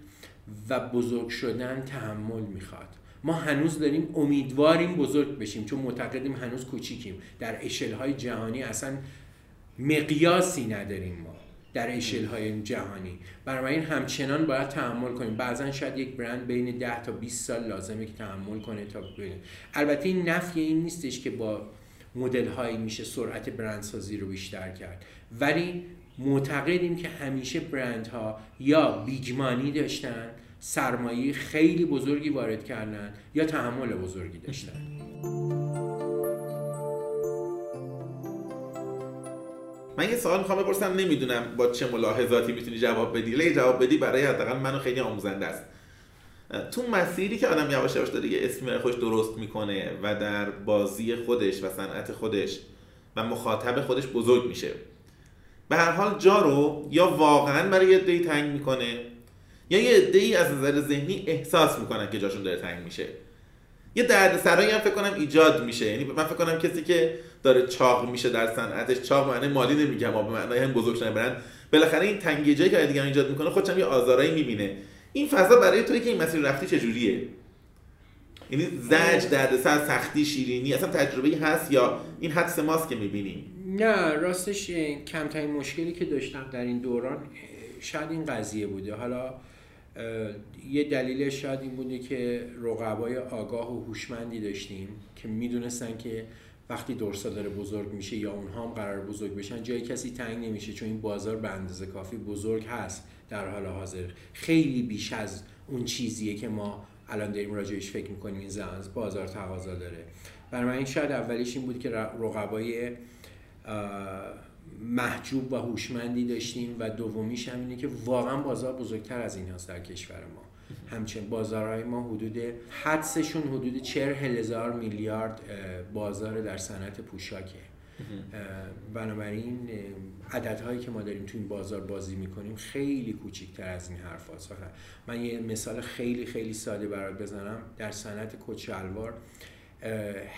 و بزرگ شدن تحمل می‌خواد. ما هنوز داریم امیدواریم بزرگ بشیم چون معتقدیم هنوز کوچیکیم. در اشل های جهانی اصلا مقیاسی نداریم ما در اشل های جهانی. برای این همچنان باید تحمل کنیم. بعضا شاید یک برند بین 10 تا 20 سال لازمه که تحمل کنه تا ببینه. البته این نفی این نیستش که با مدل هایی میشه سرعت برندسازی رو بیشتر کرد. ولی معتقدیم که همیشه برندها یا بیگمانی داشتن سرمایه خیلی بزرگی وارد کردن یا تحمل بزرگی داشتن. من یه سوال می‌خوام بپرسم نمی‌دونم با چه ملاحظاتی می‌تونی جواب بدی. لی جواب بدی برای حداقل منو خیلی آموزنده است. تو مسیری که آدم یواش یواش داره یه اسم خوش درست می‌کنه و در بازی خودش و صنعت خودش و مخاطب خودش بزرگ میشه. به هر حال جا رو یا واقعا برای یه دی تنگ می‌کنه یا یه عده از نظر ذهنی احساس می‌کنن که جاشون داره تنگ میشه. یه درد سرایی هم فکر کنم ایجاد میشه. یعنی من فکر کنم کسی که داره چاق میشه در صنعتش چاق معنی مالی نمیگم به معنای هم بزرگ شدن برن. بالاخره این تنگی جایی که دیگه ایجاد می‌کنه خودش هم یه آزارایی می‌بینه. این فضا برای توی که این مسیر رفتی چجوریه؟ یعنی زج دردسر سختی شیرینی اصلا تجربه هست یا این حدس ماست که می‌بینیم؟ نه راستش کمترین مشکلی که داشتم در این دوران شاید این قضیه بوده. حالا یه دلیلش شاید این بوده که رقبای آگاه و هوشمندی داشتیم که می‌دونستن که وقتی دورسا داره بزرگ میشه یا اونها هم قرار بزرگ بشن جای کسی تنگ نمیشه چون این بازار به اندازه کافی بزرگ هست در حال حاضر. خیلی بیش از اون چیزیه که ما الان داریم راجعش فکر می‌کنیم این زمان بازار تقاضا داره. برای من این شاید اولیش این بود که رقبای محجوب و هوشمندی داشتیم و دومیش هم اینه که واقعا بازار بزرگتر از این هست در کشور ما. همچنین بازارهای ما حدود حدسشون حدود چهر هزار میلیارد بازار در صنعت پوشاکه. بنابراین عددهایی که ما داریم تو این بازار بازی می‌کنیم خیلی کوچیکتر از این حرف هست. من یه مثال خیلی خیلی ساده برات بزنم. در صنعت کچلوار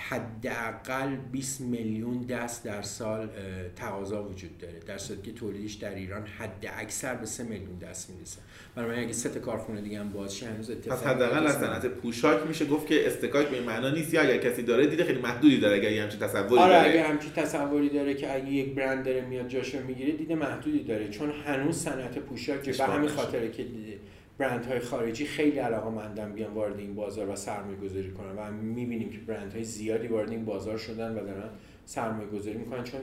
حداقل 20 میلیون دست در سال تقاضا وجود داره. در صورتی که تولیدش در ایران حد اکثر به 3 میلیون دست می‌رسه. برای اگه سه تا کارخونه دیگه هم باز شه هنوز اتفاق پس حداقل از صنعت پوشاک میشه گفت که استکاک به این معنا نیست یا اگر کسی داره دیده خیلی محدودی داره اگه همچین تصوری آره داره. اگه همچین تصوری داره که اگه یک برند داره میاد جاشو می‌گیره دیده محدودی داره. چون هنوز صنعت پوشاک به همین خاطره که دیده. برندهای خارجی خیلی علاقه مندن بیان وارد این بازار و سرمایه گذاری کنن و می‌بینیم که برندهای زیادی وارد این بازار شدن و دارن سرمایه گذاری می‌کنن. چون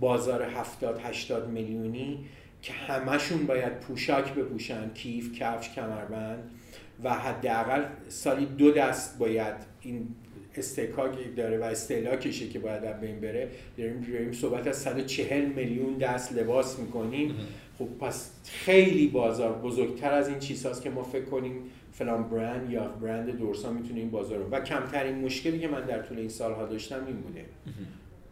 بازار 70 80 میلیونی که همشون باید پوشاک بپوشن کیف کفش کمربند و حداقل سالی دو دست باید این استکاک داره و استهلاکشه که باید از بین بره. داریم داریم صحبت از 140 میلیون دست لباس می‌کنیم. خب پس خیلی بازار بزرگتر از این چیزهاست که ما فکر کنیم فلان برند یا برند دورسا می‌تونه این بازار رو و کمترین مشکلی که من در طول این سالها داشتم این بوده.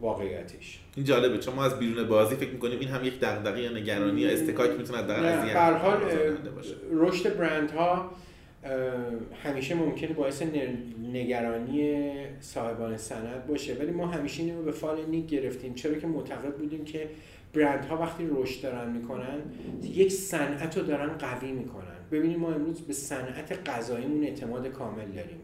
واقعیتش. این جالبه. چون ما از بیرون بازی فکر می‌کنیم این هم یک دغدغه یا نگرانی یا استکاک می‌تونه در از هر حال رشد برندها همیشه ممکنه باعث نگرانی صاحبان سند باشه. ولی ما همیشه اینو به فال نیک گرفتیم. چرا که معتقد بودیم که برندها وقتی رشد دارن می‌کنن یک صنعت رو دارن قوی می‌کنن. ببینیم ما امروز به صنعت غذاییمون اعتماد کامل داریم.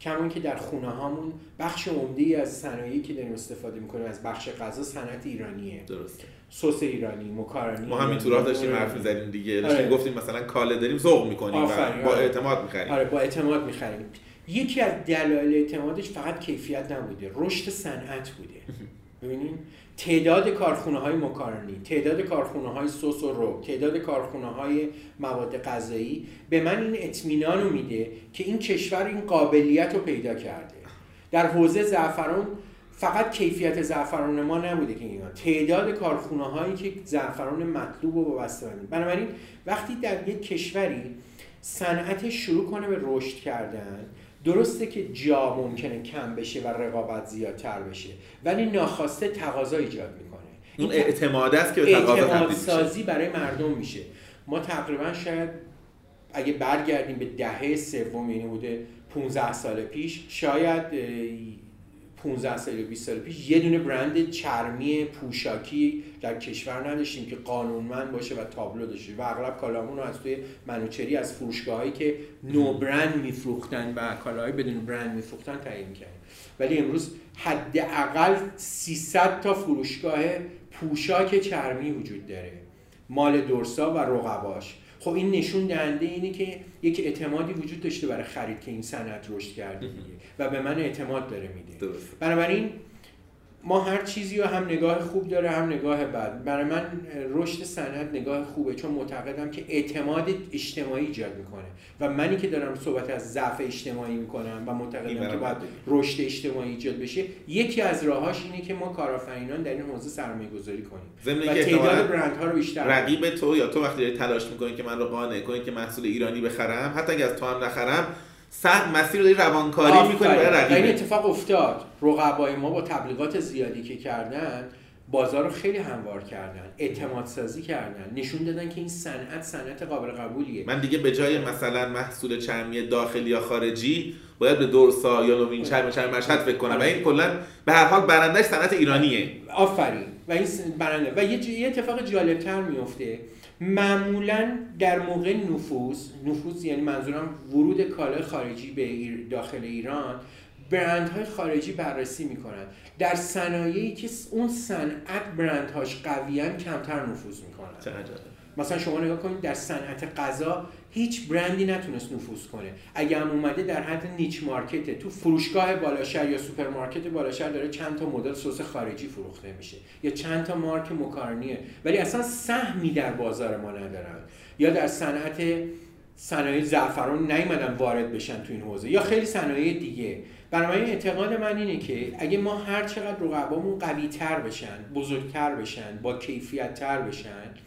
کمون که در خونه هامون بخش عمده ای از صنایعی که داریم استفاده می‌کنیم از بخش غذا صنعت ایرانیه. درست سس ایرانی مکارونی ما همین تو راه داشتیم حرف می‌زدیم دیگه. داشتیم آره. گفتیم مثلا کاله داریم ذوق می‌کنیم با آره. اعتماد می‌خریم. آره با اعتماد می‌خریم. یکی از دلایل اعتمادش فقط کیفیت نبوده رشد صنعت بوده. ببینیم تعداد کارخونه های مکارنی تعداد کارخونه های سس و رو تعداد کارخونه های مواد غذایی به من این اطمینان رو میده که این کشور این قابلیت رو پیدا کرده. در حوزه زعفران فقط کیفیت زعفران ما نبوده که اینا. تعداد کارخونه هایی که زعفران مطلوب و وابسته بنابراین وقتی در یک کشوری صنعت شروع کنه به رشد کردن درسته که جا ممکنه کم بشه و رقابت زیادتر بشه ولی ناخواسته تقاضا ایجاد می‌کنه. اون اعتماد است که به اعتماد سازی برای مردم میشه. ما تقریبا شاید اگه برگردیم به دهه سوم یعنی بوده 15 سال پیش شاید 15 سال یا 20 سال پیش یه دونه برند چرمی پوشاکی در کشور نداشتیم که قانونمند باشه و تابلو داشته و اغلب کالامون رو از توی منوچری از فروشگاهایی که نو برند میفروختن و کالاهای بدون برند میفروختن تعیین کردیم ولی امروز حداقل 300 تا فروشگاه پوشاک چرمی وجود داره. مال دورسا و رقباش. خب این نشون دهنده اینه که یک اعتمادی وجود داشته برای خرید که این صنعت رشد کرده دیگه. و به من اعتماد داره میده. بنابراین ما هر چیزی رو هم نگاه خوب داره هم نگاه بد. برای من رشد صنعت نگاه خوبه چون معتقدم که اعتماد اجتماعی ایجاد می‌کنه. و منی که دارم صحبت از ضعف اجتماعی می‌کنم و معتقدم که باید رشد اجتماعی ایجاد بشه یکی از راهاش اینه که ما کارآفرینان در این حوزه سرمایه گذاری کنیم و تعداد برندها رو بیشتر رقیب تو یا تو وقتی داری تلاش می‌کنی که من رو قانع کنی که محصول ایرانی بخرم حتی اگه از تو هم نخرم سخت مسیر رو روانکاری می‌کنی برای رقیب این اتفاق افتاد. رقبای ما با تبلیغات زیادی که کردن بازار رو خیلی هموار کردن اعتماد سازی کردن نشون دادن که این صنعت صنعت قابل قبولیه. من دیگه به جای مثلا محصول چرمی داخلی یا خارجی باید به دورسا یا نوین چرم چرم مشهد فکر کنم. و این کلا به هر حال برندش صنعت ایرانیه. آفرین. و این برنده. و یه اتفاق جالبتر میفته معمولا در موقع نفوذ نفوذ یعنی منظورم ورود کالای خارجی به داخل ایران برندهای خارجی بررسی می‌کنن در صنایعی که اون صنعت برندهاش قویان کمتر نفوذ می‌کنن مثلا شما نگاه کنید در صنعت غذا هیچ برندی نتونست نفوذ کنه. اگه هم اومده در حد niche market ه تو فروشگاه بالاشهر یا سوپرمارکت بالاشهر داره چند تا مدل سس خارجی فروخته میشه. یا چند تا مارک مکارنیه. ولی اصلا سهمی در بازار ما ندارن. یا در صنعت صنایع زعفران نیومدن وارد بشن تو این حوزه. یا خیلی صنایع دیگه. بنابراین اعتقاد من اینه که اگه ما هر چقدر رقبامون قوی تر بشن بزرگتر بشن با کیفیت تر بشن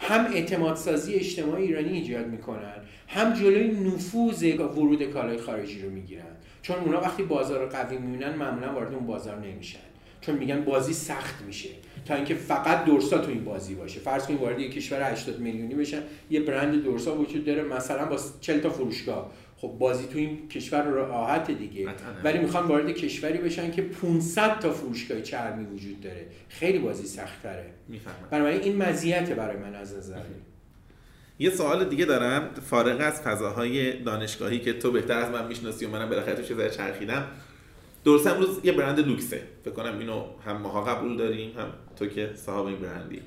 هم اعتماد سازی اجتماعی ایرانی ایجاد می‌کنن هم جلوی نفوذ ورود کالای خارجی رو می‌گیرن. چون اونا وقتی بازار قوی می‌بینن معمولا وارد اون بازار نمیشن. چون میگن بازی سخت میشه. تا اینکه فقط دورسا تو این بازی باشه. فرض کنید وارد یک کشور 80 میلیونی بشن یه برند دورسا وجود داره مثلا با 40 تا فروشگاه. خب بازی تو این کشور راحت دیگه. ولی می‌خوان وارد کشوری بشن که 500 تا فروشگاه چرمی وجود داره. خیلی بازی سخت تره می‌فهمم. بنابراین این مزیت برای من از نظر. یه سوال دیگه دارم. فارغ از فضاهای دانشگاهی که تو بهتر از من می‌شناسی و منم بالاخره تو چیزای چرخیدم درست امروز یه برند لوکسه. فکر کنم اینو هم ماها قبول داریم هم تو که صاحب این برندی.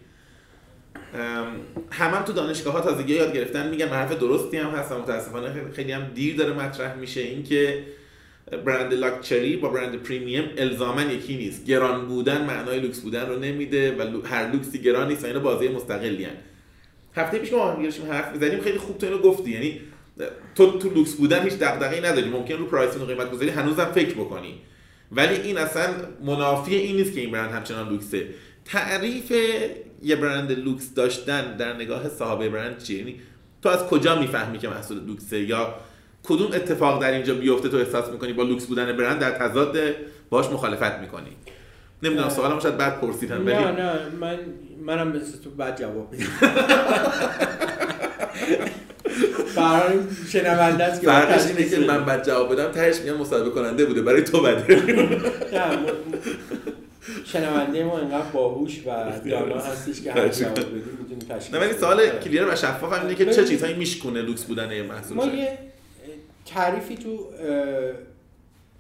همم هم تو دانشگاه ها تازگی یاد گرفتن میگن حرف درستی هم هست متاسفانه خیلی هم دیر داره مطرح میشه اینکه برند لاکچری با برند premium الزاما یکی نیست. گران بودن معنای لوکس بودن رو نمیده و هر لوکسی گران نیست و اینا بازی مستقلی هستن. هفته پیش ما حرف می‌زنیم خیلی خوب تو اینو گفتی. یعنی تو تو لوکس بودن هیچ دغدغه‌ای نداری. ممکن رو pricing و قیمت گذاری هنوزم فکر بکنی. ولی این اصلا منافی این نیست که این برند همچنان لوکسه. تعریف یه برند لوکس داشتن در نگاه صاحب برند چیه؟ یعنی تو از کجا می‌فهمی که محصول لوکسه؟ یا کدوم اتفاق در اینجا بیفته تو احساس می‌کنی با لوکس بودن برند در تضاد باش مخالفت می‌کنی؟ نمی‌دونم سوالم شاید بد پرسیدم نه نه من منم مثل تو بد جواب میدم. برای شنونده است که فرقش اینه که من بد جواب بدم تهش میگم مصاحبه کننده بوده برای تو بده. نه شنونده ما اینقدر باهوش و دانا هستش که هر جواب بدیم می‌تونیم تشکیل نه ولی سوال clear و شفاف هم اینه که چه چیزهایی میشکونه لوکس بودن یه محصول ما یه تعریفی تو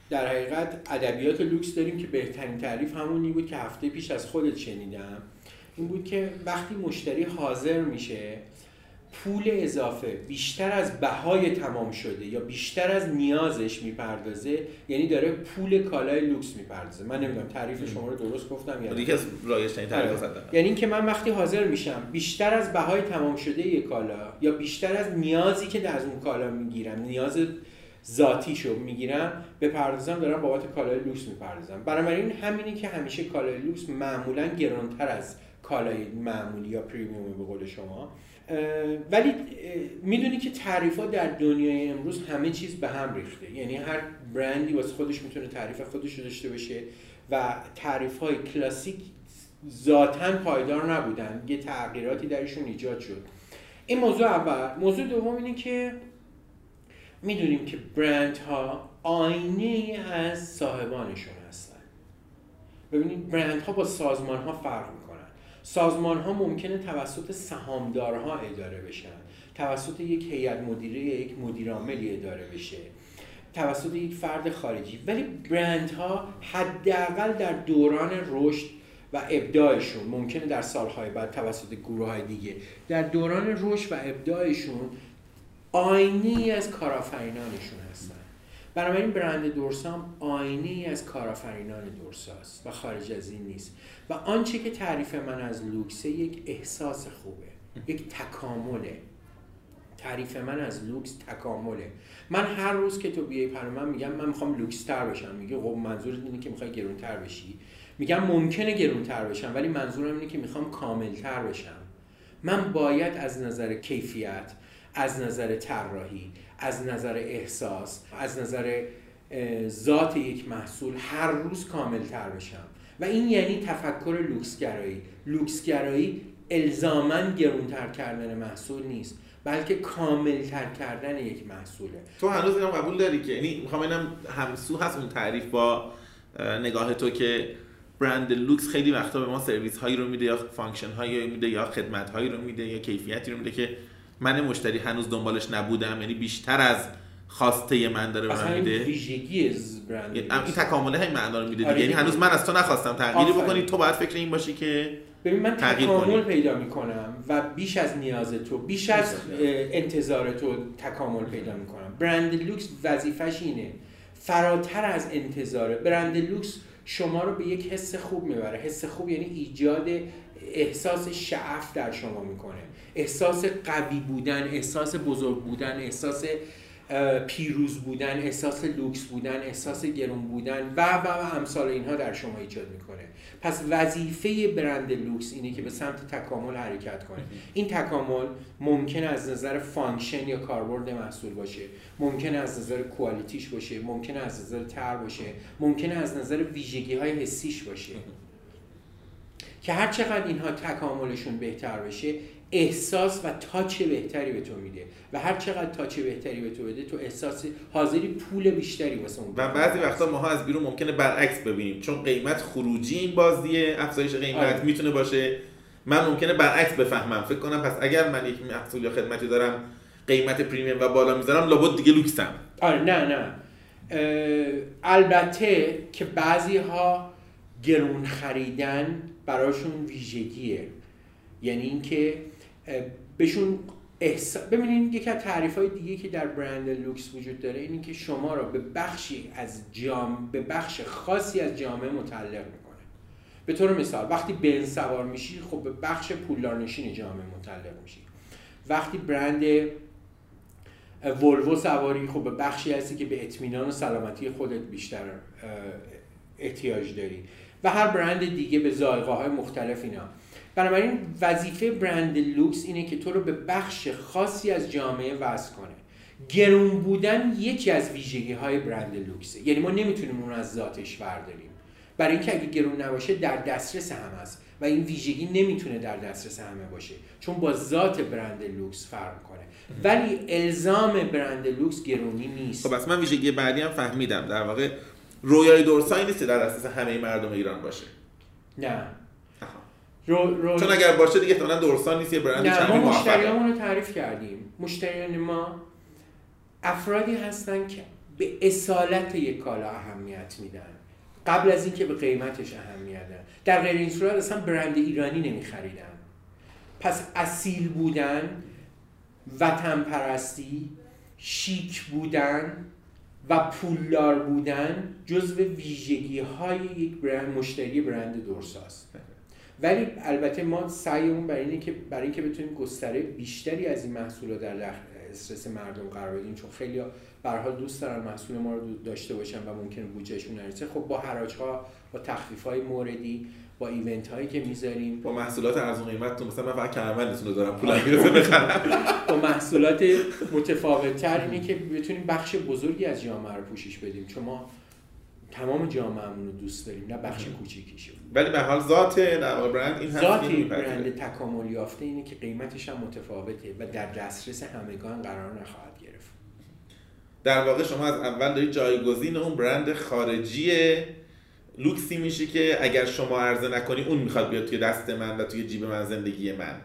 در حقیقت ادبیات لوکس داریم که بهترین تعریف همونی بود که هفته پیش از خودت شنیدم. این بود که وقتی مشتری حاضر میشه پول اضافه بیشتر از بهای تمام شده یا بیشتر از نیازش می‌پردازه یعنی داره پول کالای لوکس می‌پردازه. من نمی‌دونم تعریف شما رو درست گفتم یا یکی از رایج تعریف آره. یعنی اینکه من وقتی حاضر میشم بیشتر از بهای تمام شده یک کالا یا بیشتر از نیازی که در از اون کالا می‌گیرم نیاز ذاتیشو می‌گیرم بپردازم دارم بابت کالای لوکس می‌پردازم. بنابراین همینی که همیشه کالای لوکس معمولا گرانتر از کالای معمولی یا پریمیوم به قول شما. ولی می‌دونی که تعریف ها در دنیای امروز همه چیز به هم ریخته. یعنی هر برندی واسه خودش می‌تونه تعریف خودش رو داشته باشه و تعریف های کلاسیک ذاتا پایدار نبودن. یه تغییراتی درشون ایجاد شد. این موضوع اول. موضوع دوم اینه که می‌دونیم که برند ها آینه از صاحبانشون هستن. ببینید برند ها با سازمان ها فرق سازمان ها ممکنه توسط سهامدارها اداره بشن. توسط یک هیئت مدیره یا یک مدیر عاملی اداره بشه. توسط یک فرد خارجی. ولی برند ها حداقل در دوران رشد و ابداعشون ممکنه در سالهای بعد توسط گروه های دیگه در دوران رشد و ابداعشون آینی از کارآفرینانشون هستن. بنابراین برند دورسا هم آینه ای از کارآفرینان دورساست و خارج از این نیست. و آنچه که تعریف من از لوکسه یک احساس خوبه یک تکامله. تعریف من از لوکس تکامله. من هر روز که تو بیای پر من میگم من می‌خوام لوکس تر بشم. میگه خب منظورت اینه که می‌خوای گرون تر بشی؟ میگم ممکنه گرون تر بشم ولی منظورم اینه که می‌خوام کامل تر بشم. من باید از نظر کیفیت از نظر طراحی از نظر احساس از نظر ذات یک محصول هر روز کامل تر بشم. و این یعنی تفکر لوکسگرایی. لوکسگرایی الزاما گرونتر کردن محصول نیست بلکه کامل تر کردن یک محصوله. تو هنوز اینم قبول داری که؟ یعنی می‌خوام اینم همسو هست اون تعریف با نگاه تو که برند لوکس خیلی وقتا به ما سرویس هایی رو میده یا function هایی رو میده یا خدمت هایی رو میده یا کیفیتی رو میده که من مشتری هنوز دنبالش نبودم یعنی بیشتر از خواسته من داره به من میده. ویژگی برند این تکامله همین معنا رو میده دیگه. یعنی هنوز من از تو نخواستم تغییری بکنی. تو باید فکر این باشی که ببین من تکامل پیدا می‌کنم و بیش از نیاز تو بیش از انتظار تو تکامل پیدا می‌کنم. برند لوکس وظیفش اینه. فراتر از انتظار برند لوکس شما رو به یک حس خوب می‌بره. حس خوب یعنی ایجاد احساس شعف در شما می‌کنه. احساس قوی بودن احساس بزرگ بودن احساس پیروز بودن احساس لوکس بودن احساس گرون بودن و و و اینها در شما ایجاد می‌کنه. پس وظیفه برند لوکس اینه که به سمت تکامل حرکت کنه. این تکامل ممکن از نظر function یا کاربرد محصول باشه ممکن از نظر quality ش باشه ممکن از نظر تر باشه ممکن از نظر ویژگی های حسیش باشه. که هر چقدر اینها تکاملشون بهتر بشه احساس و تاچ بهتری به تو میده. و هر چقدر تاچ بهتری به تو بده تو احساس حاضری پول بیشتری واسه اون و بعضی وقتا ماها از بیرون ممکنه برعکس ببینیم. چون قیمت خروجی این بازیه افزایش قیمت آره. می‌تونه باشه. من ممکنه برعکس بفهمم. فکر کنم پس اگر من یک محصول یا خدمتی دارم قیمت پریمیم و بالا می‌ذارم لابد دیگه لوکسم. آره نه نه. البته که بعضی ها گرون خریدن براشون ویژگیه. یعنی اینکه بهشون احسا... ببینید یکی از تعریف های دیگه که در برند لوکس وجود داره اینه که شما را به بخشی از جام به بخش خاصی از جامعه متعلق می‌کنه. به طور مثال وقتی بنز سوار میشی خب به بخش پولدارنشین جامعه متعلق میشی. وقتی برند ولوو سواری خب به بخشی هستی که به اطمینان و سلامتی خودت بیشتر احتیاج داری. و هر برند دیگه به ذائقه های مختلف اینا. بنابراین وظیفه برند لوکس اینه که تو رو به بخش خاصی از جامعه وصل کنه. گرون بودن یکی از ویژگی های برند لوکسه. یعنی ما نمی‌تونیم اون از ذاتش برداریم. برای اینکه اگه گرون نباشه در دسترس هم است و این ویژگی نمی‌تونه در دسترس همه باشه. چون با ذات برند لوکس فرق کنه. ولی الزام برند لوکس گرونی نیست. خب من ویژگی بعدی هم فهمیدم. در واقع رویای دورسای نیست در دسترس همه مردم ایران باشه. نه. رو, رو... چون اگر باشه دیگه احتمالاً دورسا نیست یه برند نه ما مشتریامون رو تعریف کردیم. مشتریان ما افرادی هستن که به اصالت یک کالا اهمیت میدن. قبل از اینکه به قیمتش اهمیت بدن در غیر این صورت اصلا برند ایرانی نمیخریدن. پس اصیل بودن وطن پرستی شیک بودن و پولدار بودن جزو ویژگی های یک برند مشتری برند دورساست ولی البته ما سعیمون برای اینه که برای اینکه بتونیم گستره بیشتری از این محصول در دسترس مردم قرار بدیم چون خیلی به حال دوست دارن محصول ما رو داشته باشن و ممکنه بودجهشون نرسه. خب با حراج ها با تخفیف های موردی با ایونت هایی که می‌ذاریم. با محصولات ارزون قیمت تو مثلا من فقط کمربندتون رو دارم پولم می‌رسه بخرم با محصولات متفاوت تر اینه که بتونیم بخش بزرگی از جامعه رو پوشش بدیم. چون ما تمام جامعهمون رو دوست داریم نه بخش کوچیکیشو ولی به حال ذات در برند این ذات برند تکامل یافته اینه که قیمتش هم متفاوته و در دسترس همگان قرار نخواهد گرفت. در واقع شما از اول دارید جایگزین اون برند خارجی لوکسی میشی که اگر شما عرضه نکنی اون می‌خواد بیاد توی دست من و توی جیب من زندگی من.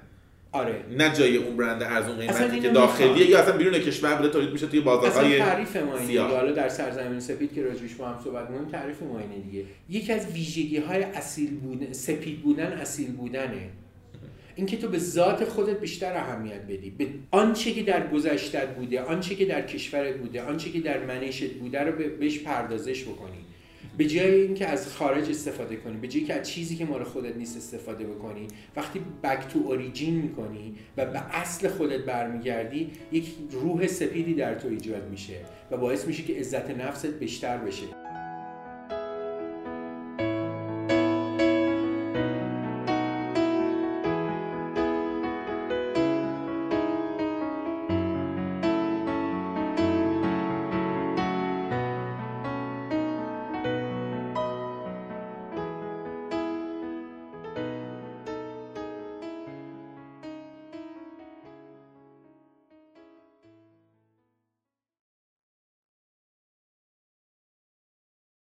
آره. نه جای اون برند ارزون قیمتی که داخلیه یا اصلا بیرون کشور بوده تولید میشه توی بازارهای اصلا تعریف ما اینه حالا در سرزمین سپید که راجعش با هم صحبت می‌کنیم تعریف ما اینه دیگه. یکی از ویژگی های اصیل بودن سپید بودن اصیل بودنه. اینکه تو به ذات خودت بیشتر اهمیت بدی. به آنچه که در گذشتت بوده آنچه که در کشورت بوده آنچه که در منشت بوده رو بهش پردازش بکنی. به جای اینکه از خارج استفاده کنی به جای که از چیزی که مال خودت نیست استفاده بکنی وقتی بک تو اوریجین می‌کنی و به اصل خودت برمیگردی یک روح سپیدی در تو ایجاد میشه و باعث میشه که عزت نفست بیشتر بشه.